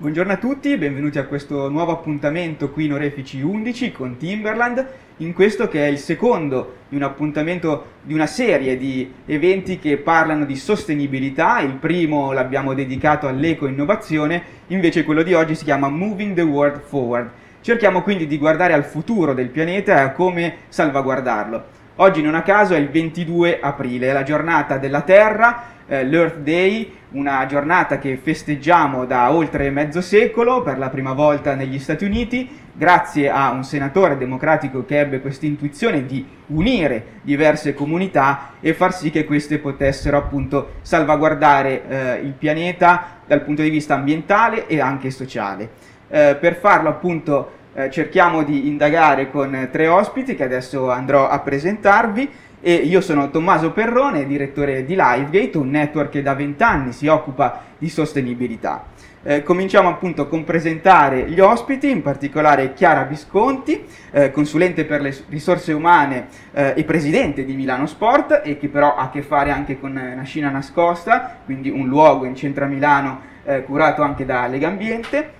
Buongiorno a tutti, benvenuti a questo nuovo appuntamento qui in Orefici 11 con Timberland, in questo che è il secondo di un appuntamento di una serie di eventi che parlano di sostenibilità, il primo l'abbiamo dedicato all'eco-innovazione, invece quello di oggi si chiama Moving the World Forward. Cerchiamo quindi di guardare al futuro del pianeta e a come salvaguardarlo. Oggi non a caso è il 22 aprile, è la giornata della Terra, eh, l'Earth Day, una giornata che festeggiamo da oltre mezzo secolo, per la prima volta negli Stati Uniti, grazie a un senatore democratico che ebbe questa intuizione di unire diverse comunità e far sì che queste potessero appunto salvaguardare eh, il pianeta dal punto di vista ambientale e anche sociale. Eh, per farlo appunto eh, cerchiamo di indagare con tre ospiti che adesso andrò a presentarvi. E io sono Tommaso Perrone, direttore di Livegate, un network che da vent'anni si occupa di sostenibilità. Eh, cominciamo appunto con presentare gli ospiti, in particolare Chiara Visconti, eh, consulente per le risorse umane eh, e presidente di Milano Sport e che però ha a che fare anche con Nascina Nascosta, quindi un luogo in centro a Milano eh, curato anche da Legambiente.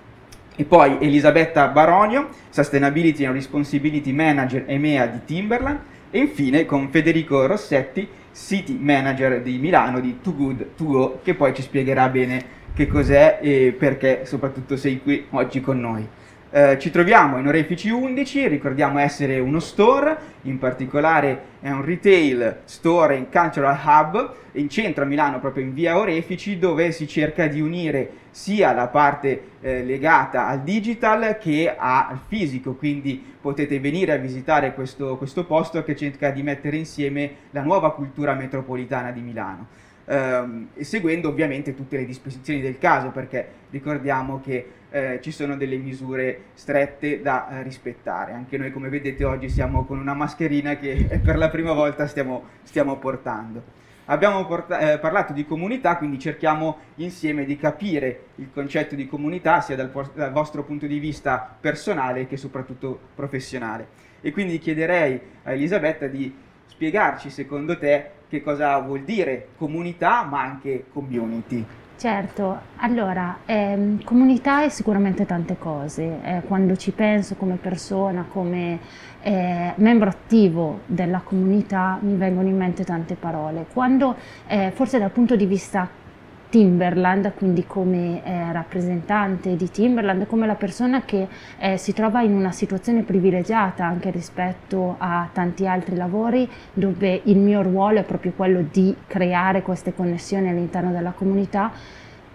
E poi Elisabetta Baronio, Sustainability and Responsibility Manager EMEA di Timberland e infine con Federico Rossetti, City Manager di Milano di Too Good To Go, che poi ci spiegherà bene che cos'è e perché soprattutto sei qui oggi con noi. Eh, ci troviamo in Orefici 11, ricordiamo essere uno store, in particolare è un retail store in Cultural Hub in centro a Milano, proprio in via Orefici, dove si cerca di unire sia la parte eh, legata al digital che al fisico, quindi potete venire a visitare questo, questo posto che cerca di mettere insieme la nuova cultura metropolitana di Milano ehm, seguendo ovviamente tutte le disposizioni del caso, perché ricordiamo che eh, ci sono delle misure strette da eh, rispettare. Anche noi, come vedete, oggi siamo con una mascherina che per la prima volta stiamo, stiamo portando. Abbiamo porta- eh, parlato di comunità, quindi cerchiamo insieme di capire il concetto di comunità sia dal, po- dal vostro punto di vista personale che soprattutto professionale. E quindi chiederei a Elisabetta di spiegarci, secondo te, che cosa vuol dire comunità ma anche community. Certo, allora, ehm, comunità è sicuramente tante cose, eh, quando ci penso come persona, come eh, membro attivo della comunità mi vengono in mente tante parole, quando eh, forse dal punto di vista Timberland, quindi come eh, rappresentante di Timberland, come la persona che eh, si trova in una situazione privilegiata anche rispetto a tanti altri lavori dove il mio ruolo è proprio quello di creare queste connessioni all'interno della comunità.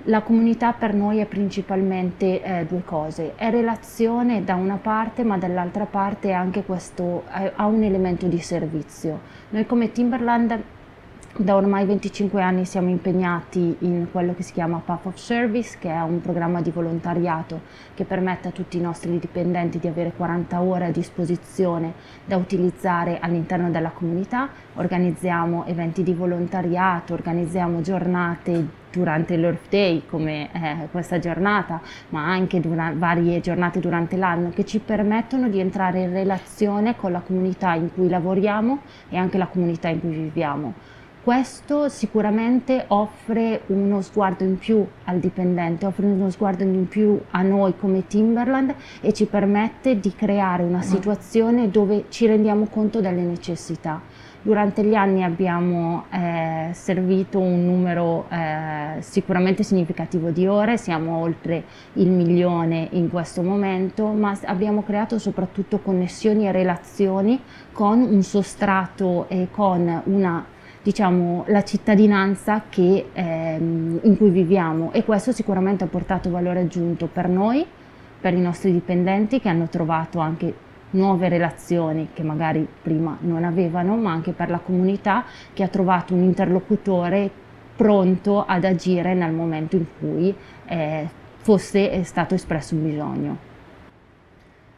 La comunità per noi è principalmente eh, due cose, è relazione da una parte ma dall'altra parte anche questo, ha un elemento di servizio. Noi come Timberland da ormai 25 anni siamo impegnati in quello che si chiama Path of Service, che è un programma di volontariato che permette a tutti i nostri dipendenti di avere 40 ore a disposizione da utilizzare all'interno della comunità. Organizziamo eventi di volontariato, organizziamo giornate durante l'Earth Day come eh, questa giornata, ma anche durante, varie giornate durante l'anno che ci permettono di entrare in relazione con la comunità in cui lavoriamo e anche la comunità in cui viviamo. Questo sicuramente offre uno sguardo in più al dipendente, offre uno sguardo in più a noi come Timberland e ci permette di creare una situazione dove ci rendiamo conto delle necessità. Durante gli anni abbiamo eh, servito un numero eh, sicuramente significativo di ore, siamo oltre il milione in questo momento, ma abbiamo creato soprattutto connessioni e relazioni con un sostrato e con una diciamo, la cittadinanza che, ehm, in cui viviamo e questo sicuramente ha portato valore aggiunto per noi, per i nostri dipendenti che hanno trovato anche nuove relazioni che magari prima non avevano, ma anche per la comunità che ha trovato un interlocutore pronto ad agire nel momento in cui eh, fosse stato espresso un bisogno.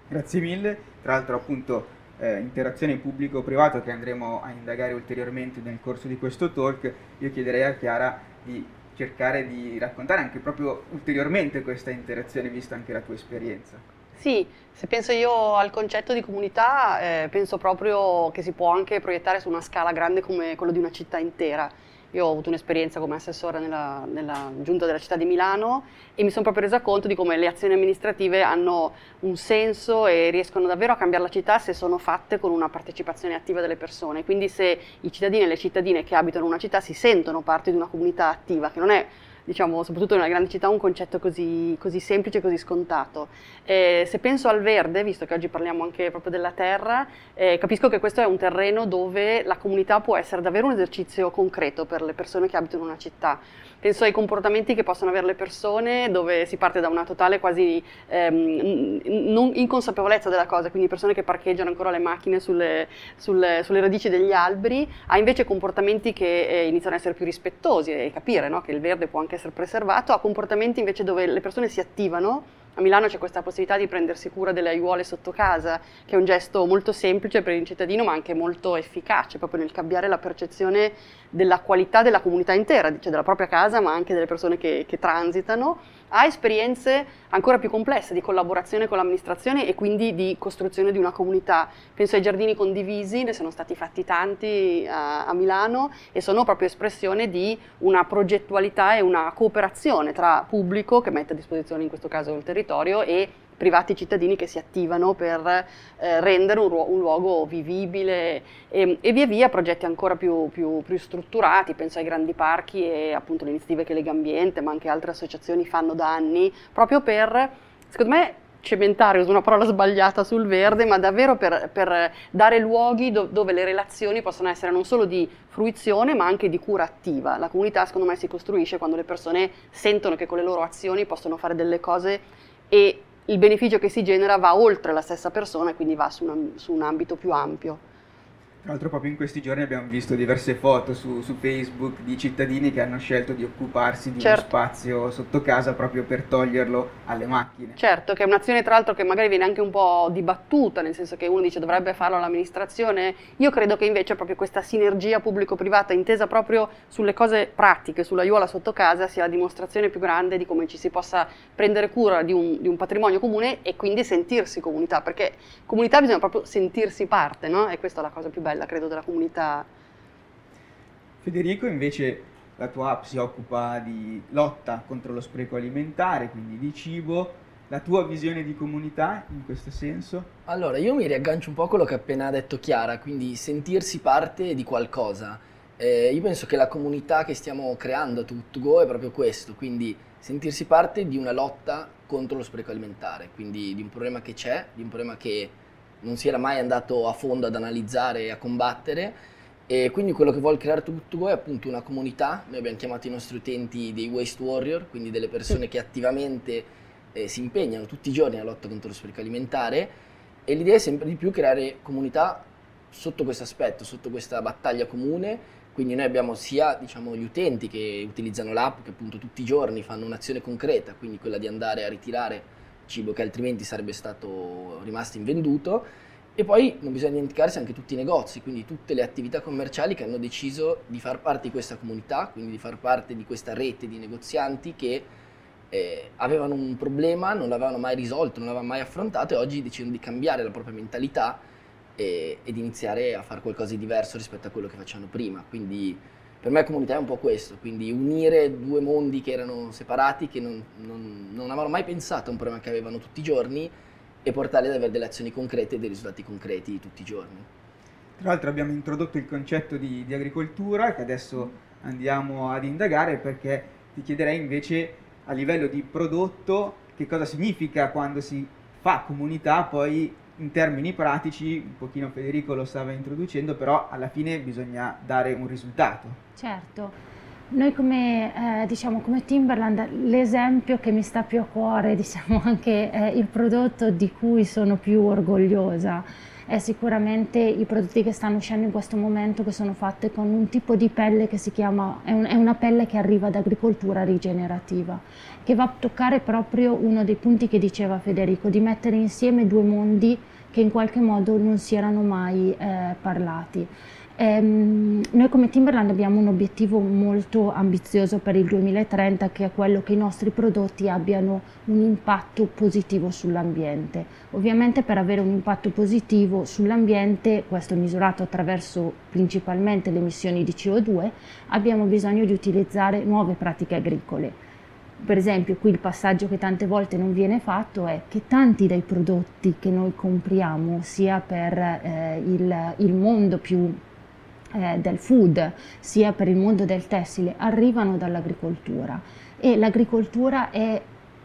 Grazie mille, tra l'altro appunto eh, interazione pubblico-privato che andremo a indagare ulteriormente nel corso di questo talk, io chiederei a Chiara di cercare di raccontare anche proprio ulteriormente questa interazione, vista anche la tua esperienza. Sì, se penso io al concetto di comunità, eh, penso proprio che si può anche proiettare su una scala grande come quello di una città intera. Io ho avuto un'esperienza come assessore nella, nella giunta della città di Milano e mi sono proprio resa conto di come le azioni amministrative hanno un senso e riescono davvero a cambiare la città se sono fatte con una partecipazione attiva delle persone. Quindi se i cittadini e le cittadine che abitano una città si sentono parte di una comunità attiva, che non è diciamo, soprattutto nella grande città, un concetto così, così semplice, così scontato. Eh, se penso al verde, visto che oggi parliamo anche proprio della terra, eh, capisco che questo è un terreno dove la comunità può essere davvero un esercizio concreto per le persone che abitano una città. Penso ai comportamenti che possono avere le persone, dove si parte da una totale quasi ehm, non inconsapevolezza della cosa, quindi persone che parcheggiano ancora le macchine sulle, sulle, sulle radici degli alberi, a invece comportamenti che eh, iniziano ad essere più rispettosi e capire no? che il verde può anche essere preservato, a comportamenti invece dove le persone si attivano a Milano c'è questa possibilità di prendersi cura delle aiuole sotto casa, che è un gesto molto semplice per il cittadino, ma anche molto efficace, proprio nel cambiare la percezione della qualità della comunità intera, cioè della propria casa, ma anche delle persone che, che transitano ha esperienze ancora più complesse di collaborazione con l'amministrazione e quindi di costruzione di una comunità. Penso ai giardini condivisi, ne sono stati fatti tanti a, a Milano e sono proprio espressione di una progettualità e una cooperazione tra pubblico che mette a disposizione in questo caso il territorio e privati cittadini che si attivano per eh, rendere un, un, luogo vivibile e, e, via via progetti ancora più, più, più, strutturati, penso ai grandi parchi e appunto le iniziative che Lega Ambiente ma anche altre associazioni fanno da anni, proprio per, secondo me, cementare, uso una parola sbagliata sul verde, ma davvero per, per dare luoghi do, dove le relazioni possono essere non solo di fruizione ma anche di cura attiva. La comunità secondo me si costruisce quando le persone sentono che con le loro azioni possono fare delle cose e il beneficio che si genera va oltre la stessa persona e quindi va su, una, su un ambito più ampio. Tra l'altro proprio in questi giorni abbiamo visto diverse foto su, su Facebook di cittadini che hanno scelto di occuparsi di certo. uno spazio sotto casa proprio per toglierlo alle macchine. Certo, che è un'azione tra l'altro che magari viene anche un po' dibattuta, nel senso che uno dice dovrebbe farlo l'amministrazione. Io credo che invece proprio questa sinergia pubblico-privata intesa proprio sulle cose pratiche, sull'aiuola sotto casa, sia la dimostrazione più grande di come ci si possa prendere cura di un, di un patrimonio comune e quindi sentirsi comunità, perché comunità bisogna proprio sentirsi parte, no? E questa è la cosa più bella bella, credo, della comunità. Federico, invece, la tua app si occupa di lotta contro lo spreco alimentare, quindi di cibo. La tua visione di comunità in questo senso? Allora, io mi riaggancio un po' a quello che ha appena detto Chiara, quindi sentirsi parte di qualcosa. Eh, io penso che la comunità che stiamo creando a Tutgo è proprio questo, quindi sentirsi parte di una lotta contro lo spreco alimentare, quindi di un problema che c'è, di un problema che non si era mai andato a fondo ad analizzare e a combattere. E quindi quello che vuole creare Tutto è appunto una comunità, noi abbiamo chiamato i nostri utenti dei Waste Warrior, quindi delle persone che attivamente eh, si impegnano tutti i giorni alla lotta contro lo spreco alimentare. E l'idea è sempre di più creare comunità sotto questo aspetto, sotto questa battaglia comune, quindi noi abbiamo sia diciamo, gli utenti che utilizzano l'app, che appunto tutti i giorni fanno un'azione concreta, quindi quella di andare a ritirare cibo che altrimenti sarebbe stato rimasto invenduto. E poi non bisogna dimenticarsi anche tutti i negozi, quindi tutte le attività commerciali che hanno deciso di far parte di questa comunità, quindi di far parte di questa rete di negozianti che eh, avevano un problema, non l'avevano mai risolto, non l'avevano mai affrontato e oggi decidono di cambiare la propria mentalità e, ed iniziare a fare qualcosa di diverso rispetto a quello che facevano prima. Quindi per me comunità è un po' questo, quindi unire due mondi che erano separati, che non, non, non avevano mai pensato a un problema che avevano tutti i giorni e portarli ad avere delle azioni concrete e dei risultati concreti tutti i giorni. Tra l'altro abbiamo introdotto il concetto di, di agricoltura che adesso andiamo ad indagare perché ti chiederei invece a livello di prodotto che cosa significa quando si fa comunità poi in termini pratici, un pochino Federico lo stava introducendo, però alla fine bisogna dare un risultato. Certo. Noi come, eh, diciamo, come Timberland l'esempio che mi sta più a cuore, diciamo anche eh, il prodotto di cui sono più orgogliosa è sicuramente i prodotti che stanno uscendo in questo momento che sono fatti con un tipo di pelle che si chiama, è, un, è una pelle che arriva da agricoltura rigenerativa, che va a toccare proprio uno dei punti che diceva Federico, di mettere insieme due mondi che in qualche modo non si erano mai eh, parlati. Ehm, noi come Timberland abbiamo un obiettivo molto ambizioso per il 2030 che è quello che i nostri prodotti abbiano un impatto positivo sull'ambiente. Ovviamente per avere un impatto positivo sull'ambiente, questo misurato attraverso principalmente le emissioni di CO2, abbiamo bisogno di utilizzare nuove pratiche agricole. Per esempio qui il passaggio che tante volte non viene fatto è che tanti dei prodotti che noi compriamo sia per eh, il, il mondo più eh, del food sia per il mondo del tessile arrivano dall'agricoltura e l'agricoltura è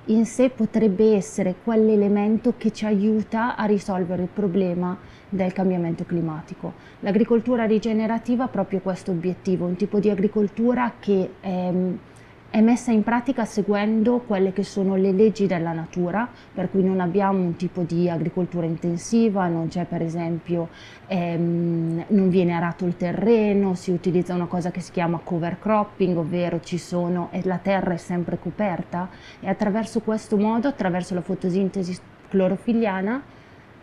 in sé potrebbe essere quell'elemento che ci aiuta a risolvere il problema del cambiamento climatico. L'agricoltura rigenerativa ha proprio questo obiettivo, un tipo di agricoltura che ehm, è messa in pratica seguendo quelle che sono le leggi della natura, per cui non abbiamo un tipo di agricoltura intensiva, non c'è per esempio, ehm, non viene arato il terreno, si utilizza una cosa che si chiama cover cropping, ovvero ci sono, e la terra è sempre coperta e attraverso questo modo, attraverso la fotosintesi clorofilliana,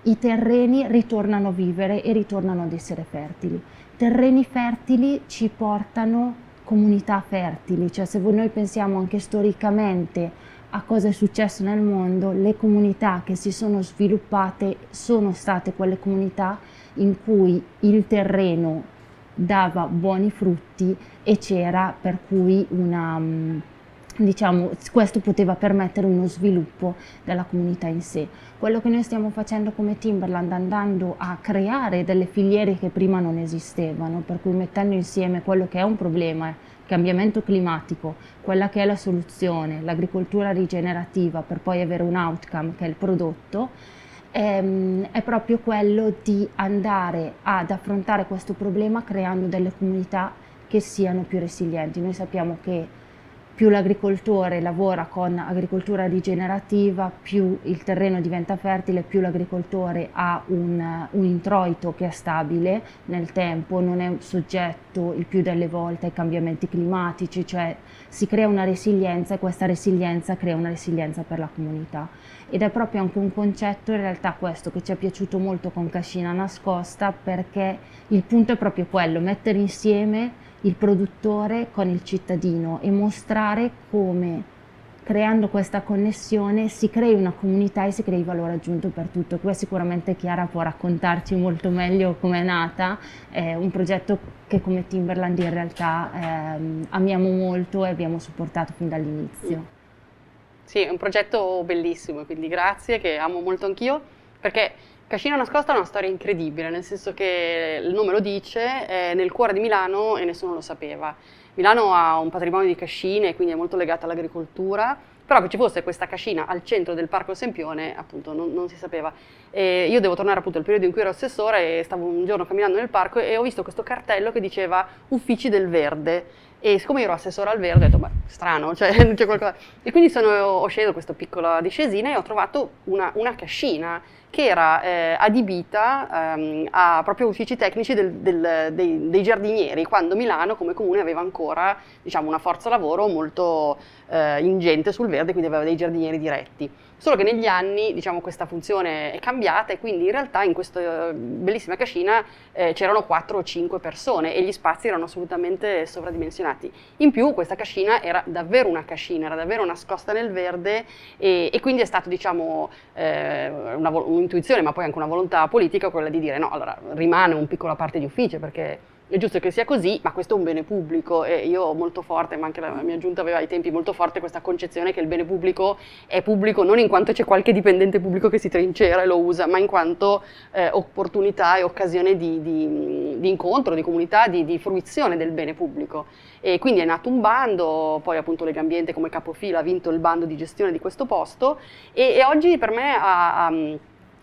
i terreni ritornano a vivere e ritornano ad essere fertili. Terreni fertili ci portano comunità fertili, cioè se noi pensiamo anche storicamente a cosa è successo nel mondo, le comunità che si sono sviluppate sono state quelle comunità in cui il terreno dava buoni frutti e c'era per cui una mm, diciamo, questo poteva permettere uno sviluppo della comunità in sé. Quello che noi stiamo facendo come Timberland andando a creare delle filiere che prima non esistevano, per cui mettendo insieme quello che è un problema, cambiamento climatico, quella che è la soluzione, l'agricoltura rigenerativa per poi avere un outcome che è il prodotto, ehm, è proprio quello di andare ad affrontare questo problema creando delle comunità che siano più resilienti. Noi sappiamo che più l'agricoltore lavora con agricoltura rigenerativa, più il terreno diventa fertile, più l'agricoltore ha un, un, introito che è stabile nel tempo, non è soggetto il più delle volte ai cambiamenti climatici, cioè si crea una resilienza e questa resilienza crea una resilienza per la comunità. Ed è proprio anche un concetto in realtà questo che ci è piaciuto molto con Cascina Nascosta perché il punto è proprio quello, mettere insieme il produttore con il cittadino e mostrare come creando questa connessione si crei una comunità e si crei valore aggiunto per tutto. Qui sicuramente Chiara può raccontarci molto meglio come è nata, è un progetto che come Timberland in realtà ehm, amiamo molto e abbiamo supportato fin dall'inizio. Sì, è un progetto bellissimo, quindi grazie, che amo molto anch'io, perché Cascina Nascosta è una storia incredibile, nel senso che il nome lo dice, è nel cuore di Milano e nessuno lo sapeva. Milano ha un patrimonio di cascine, quindi è molto legata all'agricoltura, però che ci fosse questa cascina al centro del Parco Sempione, appunto, non, non si sapeva. E io devo tornare appunto al periodo in cui ero assessore e stavo un giorno camminando nel parco e ho visto questo cartello che diceva Uffici del Verde. E siccome ero assessore al verde, ho detto, ma strano, cioè non c'è qualcosa. E quindi sono, ho sceso questa piccola discesina e ho trovato una, una cascina che era eh, adibita ehm, a proprio uffici tecnici del, del, dei, dei, giardinieri, quando Milano come comune aveva ancora diciamo, una forza lavoro molto eh, ingente sul verde, quindi aveva dei giardinieri diretti. Solo che negli anni diciamo, questa funzione è cambiata e quindi in realtà in questa bellissima cascina eh, c'erano 4 o 5 persone e gli spazi erano assolutamente sovradimensionati. In più questa cascina era davvero una cascina, era davvero nascosta nel verde e, e quindi è stato diciamo, eh, una, un'intuizione ma poi anche una volontà politica quella di dire no, allora rimane un piccola parte di ufficio perché è giusto che sia così, ma questo è un bene pubblico e io ho molto forte, ma anche la mia giunta aveva ai tempi molto forte questa concezione che il bene pubblico è pubblico non in quanto c'è qualche dipendente pubblico che si trincera e lo usa, ma in quanto eh, opportunità e occasione di, di, di incontro, di comunità, di, di, fruizione del bene pubblico. E quindi è nato un bando, poi appunto Legambiente come capofila ha vinto il bando di gestione di questo posto e, e oggi per me ha, ha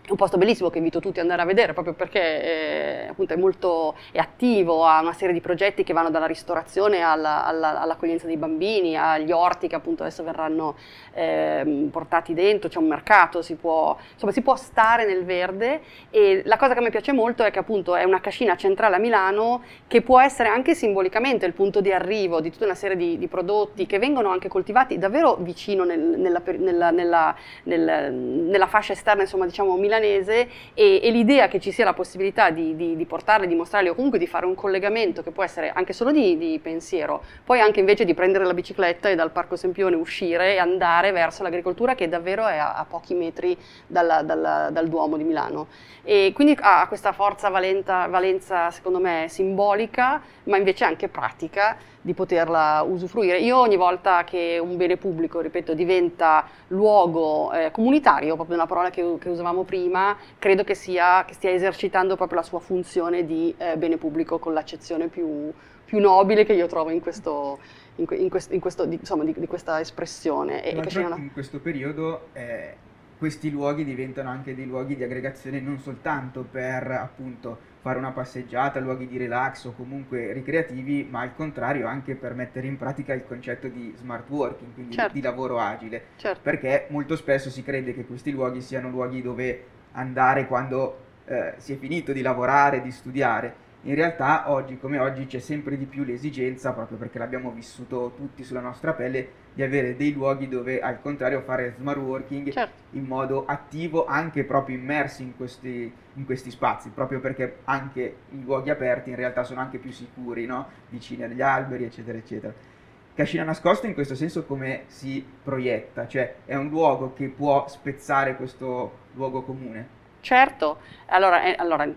un posto bellissimo che invito tutti ad andare a vedere proprio perché è, appunto, è molto è attivo, ha una serie di progetti che vanno dalla ristorazione alla, alla, all'accoglienza dei bambini, agli orti che appunto adesso verranno eh, portati dentro, c'è un mercato, si può, insomma, si può stare nel verde e la cosa che a me piace molto è che appunto è una cascina centrale a Milano che può essere anche simbolicamente il punto di arrivo di tutta una serie di, di prodotti che vengono anche coltivati davvero vicino nel, nella, nella, nella, nella, fascia esterna, insomma diciamo Milano milanese e, e, l'idea che ci sia la possibilità di, di, di, portarli, di mostrarli o comunque di fare un collegamento che può essere anche solo di, di, pensiero, poi anche invece di prendere la bicicletta e dal Parco Sempione uscire e andare verso l'agricoltura che davvero è a, a pochi metri dalla, dalla, dal Duomo di Milano. E quindi ha questa forza valenta, valenza secondo me simbolica ma invece anche pratica di poterla usufruire. Io ogni volta che un bene pubblico, ripeto, diventa luogo eh, comunitario, proprio una parola che, che, usavamo prima, credo che, sia, che stia esercitando proprio la sua funzione di eh, bene pubblico con l'accezione più, più, nobile che io trovo in questo, in, in questo, in questo di, insomma, di, di, questa espressione. E, e in questo periodo eh, questi luoghi diventano anche dei luoghi di aggregazione non soltanto per appunto fare una passeggiata, luoghi di relax o comunque ricreativi, ma al contrario anche per mettere in pratica il concetto di smart working, quindi certo. di lavoro agile. Certo. Perché molto spesso si crede che questi luoghi siano luoghi dove andare quando eh, si è finito di lavorare, di studiare in realtà oggi come oggi c'è sempre di più l'esigenza, proprio perché l'abbiamo vissuto tutti sulla nostra pelle, di avere dei luoghi dove al contrario fare smart working certo. in modo attivo, anche proprio immersi in questi, in questi, spazi, proprio perché anche i luoghi aperti in realtà sono anche più sicuri, no? vicini agli alberi, eccetera, eccetera. Cascina nascosta in questo senso come si proietta, cioè è un luogo che può spezzare questo luogo comune. Certo, allora, eh, allora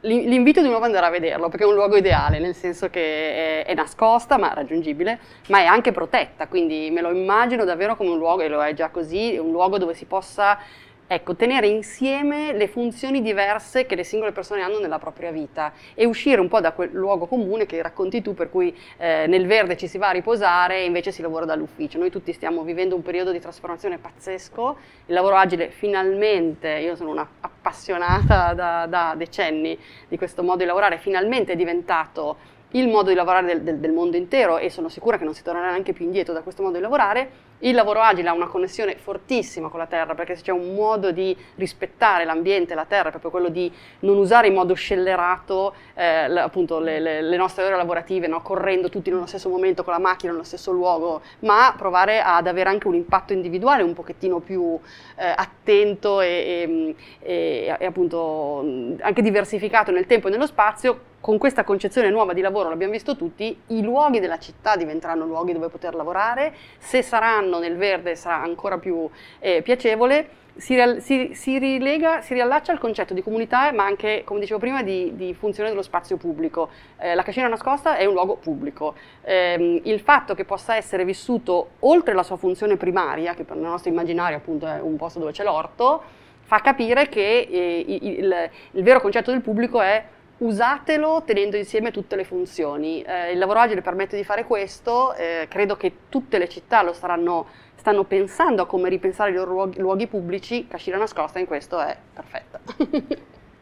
L'invito di nuovo ad andare a vederlo perché è un luogo ideale, nel senso che è, nascosta ma raggiungibile, ma è anche protetta, quindi me lo immagino davvero come un luogo, e lo è già così, un luogo dove si possa ecco, tenere insieme le funzioni diverse che le singole persone hanno nella propria vita e uscire un po' da quel luogo comune che racconti tu, per cui eh, nel verde ci si va a riposare e invece si lavora dall'ufficio. Noi tutti stiamo vivendo un periodo di trasformazione pazzesco, il lavoro agile finalmente, io sono una appassionata da, da decenni di questo modo di lavorare, finalmente è diventato il modo di lavorare del, del, del, mondo intero e sono sicura che non si tornerà neanche più indietro da questo modo di lavorare. Il lavoro agile ha una connessione fortissima con la terra perché se c'è un modo di rispettare l'ambiente, la terra, è proprio quello di non usare in modo scellerato eh, appunto le, le, le, nostre ore lavorative, no? correndo tutti nello stesso momento con la macchina nello stesso luogo, ma provare ad avere anche un impatto individuale un pochettino più eh, attento e, e, e, e appunto anche diversificato nel tempo e nello spazio con questa concezione nuova di lavoro, l'abbiamo visto tutti, i luoghi della città diventeranno luoghi dove poter lavorare, se saranno nel verde sarà ancora più eh, piacevole, si, si, si, rilega, si riallaccia al concetto di comunità, ma anche, come dicevo prima, di, di funzione dello spazio pubblico. Eh, la cascina nascosta è un luogo pubblico. Eh, il fatto che possa essere vissuto oltre la sua funzione primaria, che per il nostro immaginario appunto è un posto dove c'è l'orto, fa capire che eh, il, il, il vero concetto del pubblico è usatelo tenendo insieme tutte le funzioni. Eh, il lavoro agile permette di fare questo, eh, credo che tutte le città lo staranno, stanno pensando a come ripensare i loro luoghi, luoghi pubblici, Cascina Nascosta in questo è perfetta.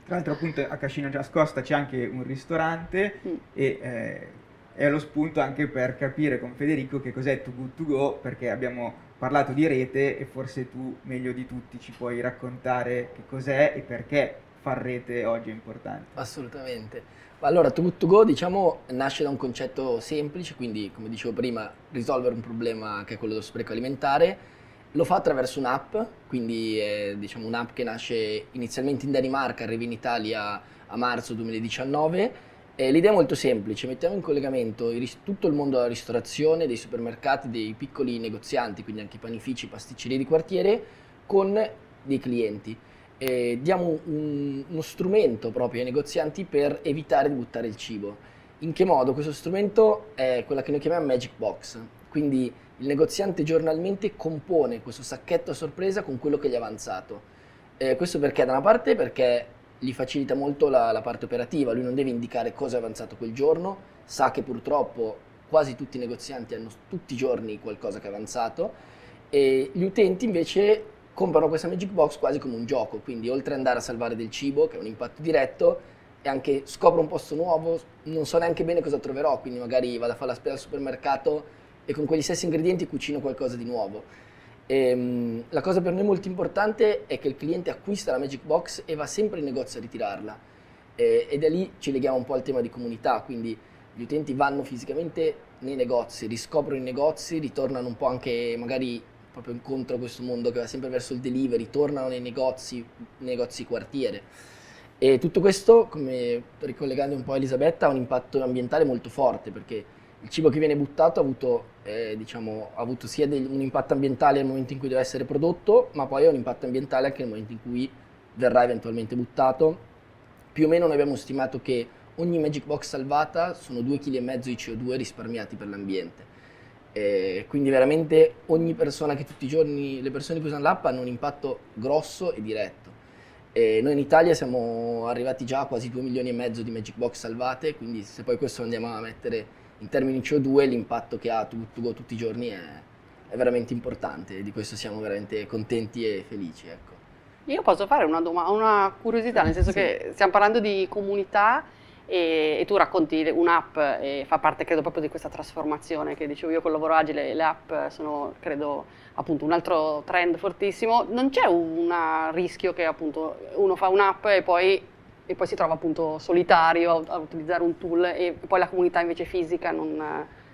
Tra l'altro appunto a Cascina Nascosta c'è anche un ristorante mm. e eh, è lo spunto anche per capire con Federico che cos'è Too Good To Go perché abbiamo parlato di rete e forse tu meglio di tutti ci puoi raccontare che cos'è e perché far rete oggi è importante. Assolutamente. Allora, Too Good To Go diciamo nasce da un concetto semplice, quindi come dicevo prima, risolvere un problema che è quello dello spreco alimentare. Lo fa attraverso un'app, quindi è diciamo, un'app che nasce inizialmente in Danimarca, arriva in Italia a marzo 2019. E l'idea è molto semplice, mettiamo in collegamento tutto il mondo della ristorazione, dei supermercati, dei piccoli negozianti, quindi anche panifici, pasticcerie di quartiere, con dei clienti eh, diamo un, uno strumento proprio ai negozianti per evitare di buttare il cibo. In che modo? Questo strumento è quella che noi chiamiamo Magic Box, quindi il negoziante giornalmente compone questo sacchetto a sorpresa con quello che gli è avanzato. Eh, questo perché? Da una parte perché gli facilita molto la, la, parte operativa, lui non deve indicare cosa è avanzato quel giorno, sa che purtroppo quasi tutti i negozianti hanno tutti i giorni qualcosa che è avanzato e gli utenti invece comprano questa Magic Box quasi come un gioco, quindi oltre ad andare a salvare del cibo, che è un impatto diretto, e anche scopro un posto nuovo, non so neanche bene cosa troverò, quindi magari vado a fare la spesa al supermercato e con quegli stessi ingredienti cucino qualcosa di nuovo. E, ehm, la cosa per noi molto importante è che il cliente acquista la Magic Box e va sempre in negozio a ritirarla. E, e da lì ci leghiamo un po' al tema di comunità, quindi gli utenti vanno fisicamente nei negozi, riscoprono i negozi, ritornano un po' anche magari proprio incontro a questo mondo che va sempre verso il delivery, tornano nei negozi, negozi quartiere. E tutto questo, come ricollegando un po' a Elisabetta, ha un impatto ambientale molto forte perché il cibo che viene buttato ha avuto, eh, diciamo, ha avuto sia del, un impatto ambientale nel momento in cui deve essere prodotto, ma poi ha un impatto ambientale anche nel momento in cui verrà eventualmente buttato. Più o meno noi abbiamo stimato che ogni Magic Box salvata sono 2,5 kg di CO2 risparmiati per l'ambiente. E quindi veramente ogni persona che tutti i giorni, le persone che usano l'app hanno un impatto grosso e diretto. E noi in Italia siamo arrivati già a quasi 2 milioni e mezzo di Magic Box salvate, quindi se poi questo andiamo a mettere in termini CO2 l'impatto che ha Tugo tutti i giorni è, è, veramente importante e di questo siamo veramente contenti e felici. Ecco. Io posso fare una, doma- una curiosità, nel senso sì. che stiamo parlando di comunità e, e tu racconti un'app e fa parte credo proprio di questa trasformazione che dicevo io col lavoro agile, le app sono credo appunto un altro trend fortissimo, non c'è un rischio che appunto uno fa un'app e poi e poi si trova appunto solitario a, utilizzare un tool e poi la comunità invece fisica non...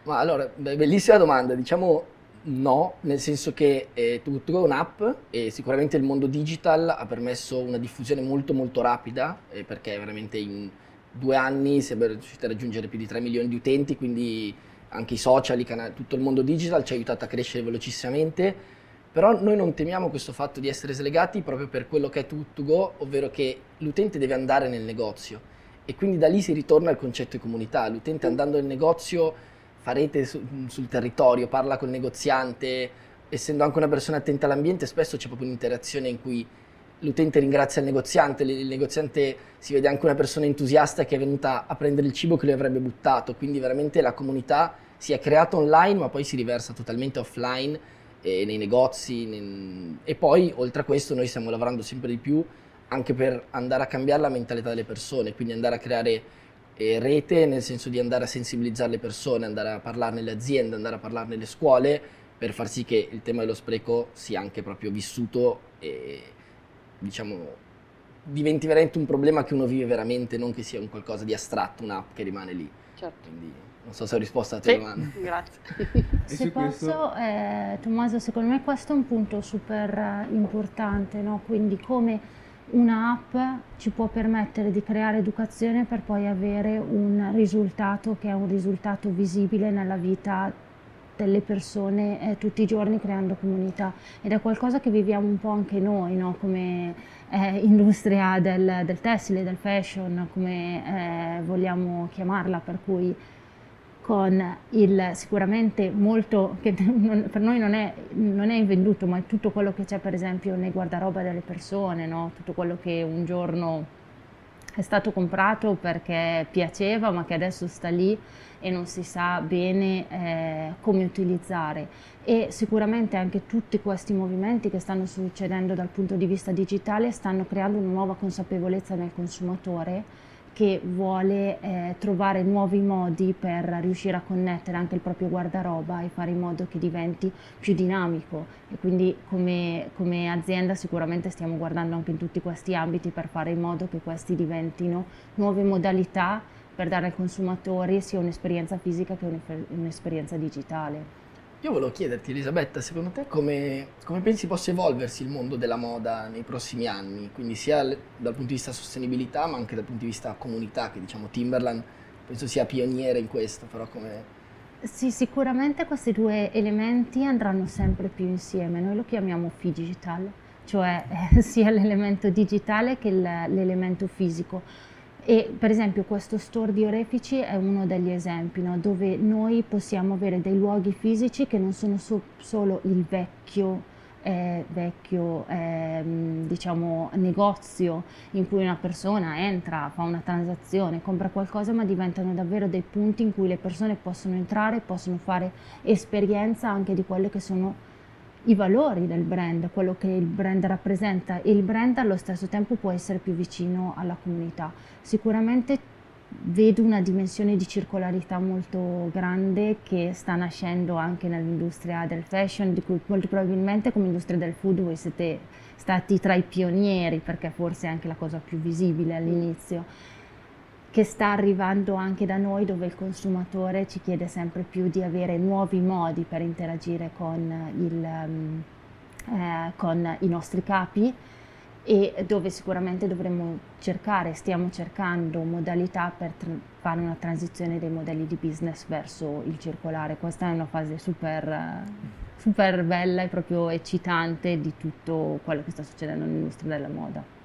Ma allora, bellissima domanda, diciamo no, nel senso che eh, Tutto è un'app e sicuramente il mondo digital ha permesso una diffusione molto molto rapida eh, perché veramente in due anni siamo riusciti a raggiungere più di 3 milioni di utenti, quindi anche i social, i canali, tutto il mondo digital ci ha aiutato a crescere velocissimamente. Però noi non temiamo questo fatto di essere slegati proprio per quello che è to, to go, ovvero che l'utente deve andare nel negozio. E quindi da lì si ritorna al concetto di comunità. L'utente andando nel negozio fa rete su, sul territorio, parla col negoziante, essendo anche una persona attenta all'ambiente, spesso c'è proprio un'interazione in cui l'utente ringrazia il negoziante, il negoziante si vede anche una persona entusiasta che è venuta a prendere il cibo che lui avrebbe buttato, quindi veramente la comunità si è creata online ma poi si riversa totalmente offline e nei negozi nei... e poi oltre a questo noi stiamo lavorando sempre di più anche per andare a cambiare la mentalità delle persone, quindi andare a creare eh, rete nel senso di andare a sensibilizzare le persone, andare a parlare nelle aziende, andare a parlare nelle scuole per far sì che il tema dello spreco sia anche proprio vissuto e diciamo diventi veramente un problema che uno vive veramente, non che sia un qualcosa di astratto, un'app che rimane lì. Certo. Quindi, non so se ho risposto alla tua sì, domanda. Grazie. se posso, eh, Tommaso, secondo me questo è un punto super eh, importante, no? quindi come un'app ci può permettere di creare educazione per poi avere un risultato che è un risultato visibile nella vita delle persone eh, tutti i giorni creando comunità ed è qualcosa che viviamo un po' anche noi no? come eh, industria del, del, tessile, del fashion, come eh, vogliamo chiamarla, per cui con il sicuramente molto, che non, per noi non è, non è, invenduto, ma è tutto quello che c'è per esempio nei guardaroba delle persone, no? tutto quello che un giorno è stato comprato perché piaceva ma che adesso sta lì e non si sa bene eh, come utilizzare. E sicuramente anche tutti questi movimenti che stanno succedendo dal punto di vista digitale stanno creando una nuova consapevolezza nel consumatore che vuole eh, trovare nuovi modi per riuscire a connettere anche il proprio guardaroba e fare in modo che diventi più dinamico e quindi come, come azienda sicuramente stiamo guardando anche in tutti questi ambiti per fare in modo che questi diventino nuove modalità per dare ai consumatori sia un'esperienza fisica che un'esperienza digitale. Io volevo chiederti, Elisabetta, secondo te come, come, pensi possa evolversi il mondo della moda nei prossimi anni? Quindi sia dal punto di vista sostenibilità, ma anche dal punto di vista comunità, che diciamo Timberland penso sia pioniere in questo, però come... Sì, sicuramente questi due elementi andranno sempre più insieme. Noi lo chiamiamo digital, cioè eh, sia l'elemento digitale che l'elemento fisico e per esempio questo store di orefici è uno degli esempi no? dove noi possiamo avere dei luoghi fisici che non sono so- solo il vecchio, eh, vecchio eh, diciamo, negozio in cui una persona entra, fa una transazione, compra qualcosa, ma diventano davvero dei punti in cui le persone possono entrare, possono fare esperienza anche di quelle che sono i valori del brand, quello che il brand rappresenta e il brand allo stesso tempo può essere più vicino alla comunità. Sicuramente vedo una dimensione di circolarità molto grande che sta nascendo anche nell'industria del fashion, di cui molto probabilmente come industria del food voi siete stati tra i pionieri perché forse è anche la cosa più visibile all'inizio che sta arrivando anche da noi dove il consumatore ci chiede sempre più di avere nuovi modi per interagire con, il, um, eh, con i nostri capi e dove sicuramente dovremmo cercare, stiamo cercando modalità per tra- fare una transizione dei modelli di business verso il circolare. Questa è una fase super, super bella e proprio eccitante di tutto quello che sta succedendo nell'industria della moda.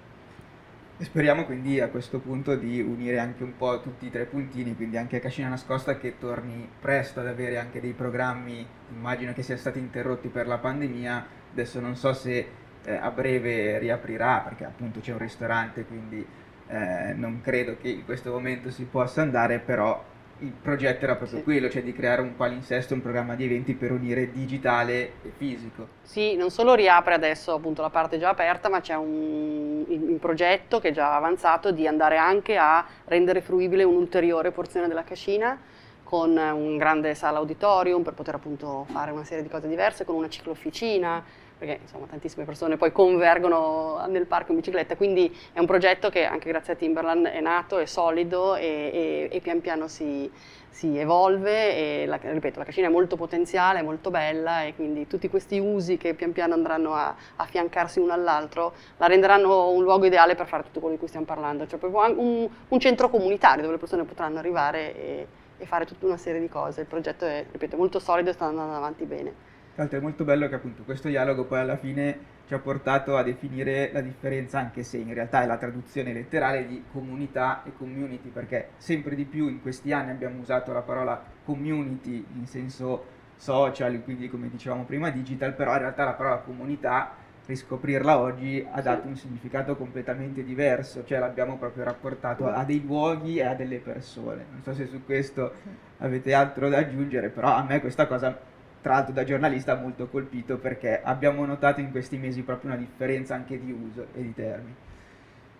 Speriamo quindi a questo punto di unire anche un po' tutti i tre puntini, quindi anche Cascina Nascosta che torni presto ad avere anche dei programmi, immagino che siano stati interrotti per la pandemia, adesso non so se eh, a breve riaprirà perché appunto c'è un ristorante, quindi eh, non credo che in questo momento si possa andare, però il progetto era proprio sì. quello, cioè di creare un palinsesto, un programma di eventi per unire digitale e fisico. Sì, non solo riapre adesso appunto la parte già aperta, ma c'è un, un progetto che è già avanzato di andare anche a rendere fruibile un'ulteriore porzione della cascina con un grande sala auditorium per poter appunto fare una serie di cose diverse, con una ciclofficina, perché insomma tantissime persone poi convergono nel parco in bicicletta, quindi è un progetto che anche grazie a Timberland è nato, è solido e, e, e pian piano si, si evolve e la, ripeto, la cascina è molto potenziale, è molto bella e quindi tutti questi usi che pian piano andranno a affiancarsi uno all'altro la renderanno un luogo ideale per fare tutto quello di cui stiamo parlando, cioè proprio un, un centro comunitario dove le persone potranno arrivare e, e, fare tutta una serie di cose. Il progetto è, ripeto, molto solido e sta andando avanti bene. Tra l'altro è molto bello che appunto questo dialogo poi alla fine ci ha portato a definire la differenza, anche se in realtà è la traduzione letterale di comunità e community, perché sempre di più in questi anni abbiamo usato la parola community in senso social, quindi come dicevamo prima digital, però in realtà la parola comunità riscoprirla oggi ha dato un significato completamente diverso, cioè l'abbiamo proprio rapportato a dei luoghi e a delle persone. Non so se su questo avete altro da aggiungere, però a me questa cosa tra l'altro da giornalista molto colpito perché abbiamo notato in questi mesi proprio una differenza anche di uso e di termini.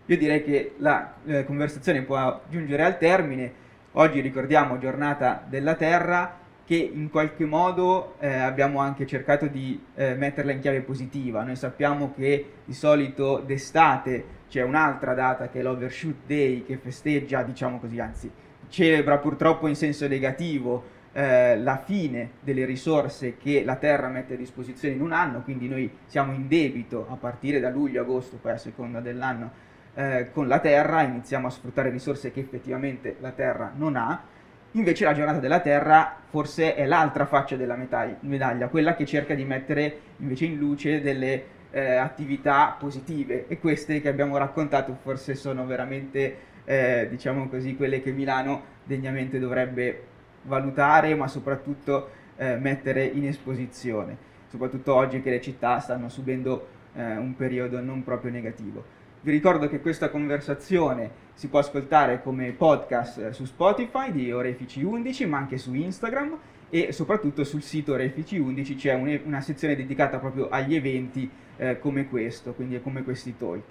Io direi che la eh, conversazione può giungere al termine. Oggi ricordiamo giornata della Terra che in qualche modo eh, abbiamo anche cercato di eh, metterla in chiave positiva. Noi sappiamo che di solito d'estate c'è un'altra data che è l'Overshoot Day che festeggia, diciamo così, anzi celebra purtroppo in senso negativo eh, la fine delle risorse che la Terra mette a disposizione in un anno, quindi noi siamo in debito a partire da luglio, agosto, poi a seconda dell'anno, eh, con la Terra, iniziamo a sfruttare risorse che effettivamente la Terra non ha. Invece la giornata della Terra forse è l'altra faccia della medaglia, quella che cerca di mettere invece in luce delle eh, attività positive e queste che abbiamo raccontato forse sono veramente, eh, diciamo così, quelle che Milano degnamente dovrebbe valutare ma soprattutto eh, mettere in esposizione, soprattutto oggi che le città stanno subendo eh, un periodo non proprio negativo. Vi ricordo che questa conversazione si può ascoltare come podcast eh, su Spotify di Orefici 11, ma anche su Instagram e soprattutto sul sito Orefici 11 c'è un, una sezione dedicata proprio agli eventi eh, come questo, quindi come questi talk.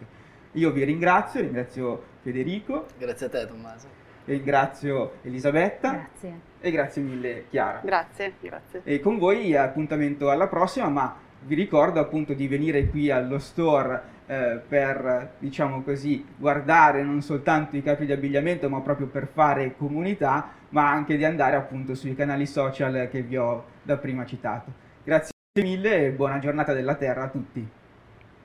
Io vi ringrazio, ringrazio Federico. Grazie a te Tommaso ringrazio Elisabetta. Grazie. E grazie mille Chiara. Grazie, grazie. E con voi appuntamento alla prossima, ma vi ricordo appunto di venire qui allo store eh, per, diciamo così, guardare non soltanto i capi di abbigliamento, ma proprio per fare comunità, ma anche di andare appunto sui canali social che vi ho da prima citato. Grazie mille e buona giornata della Terra a tutti.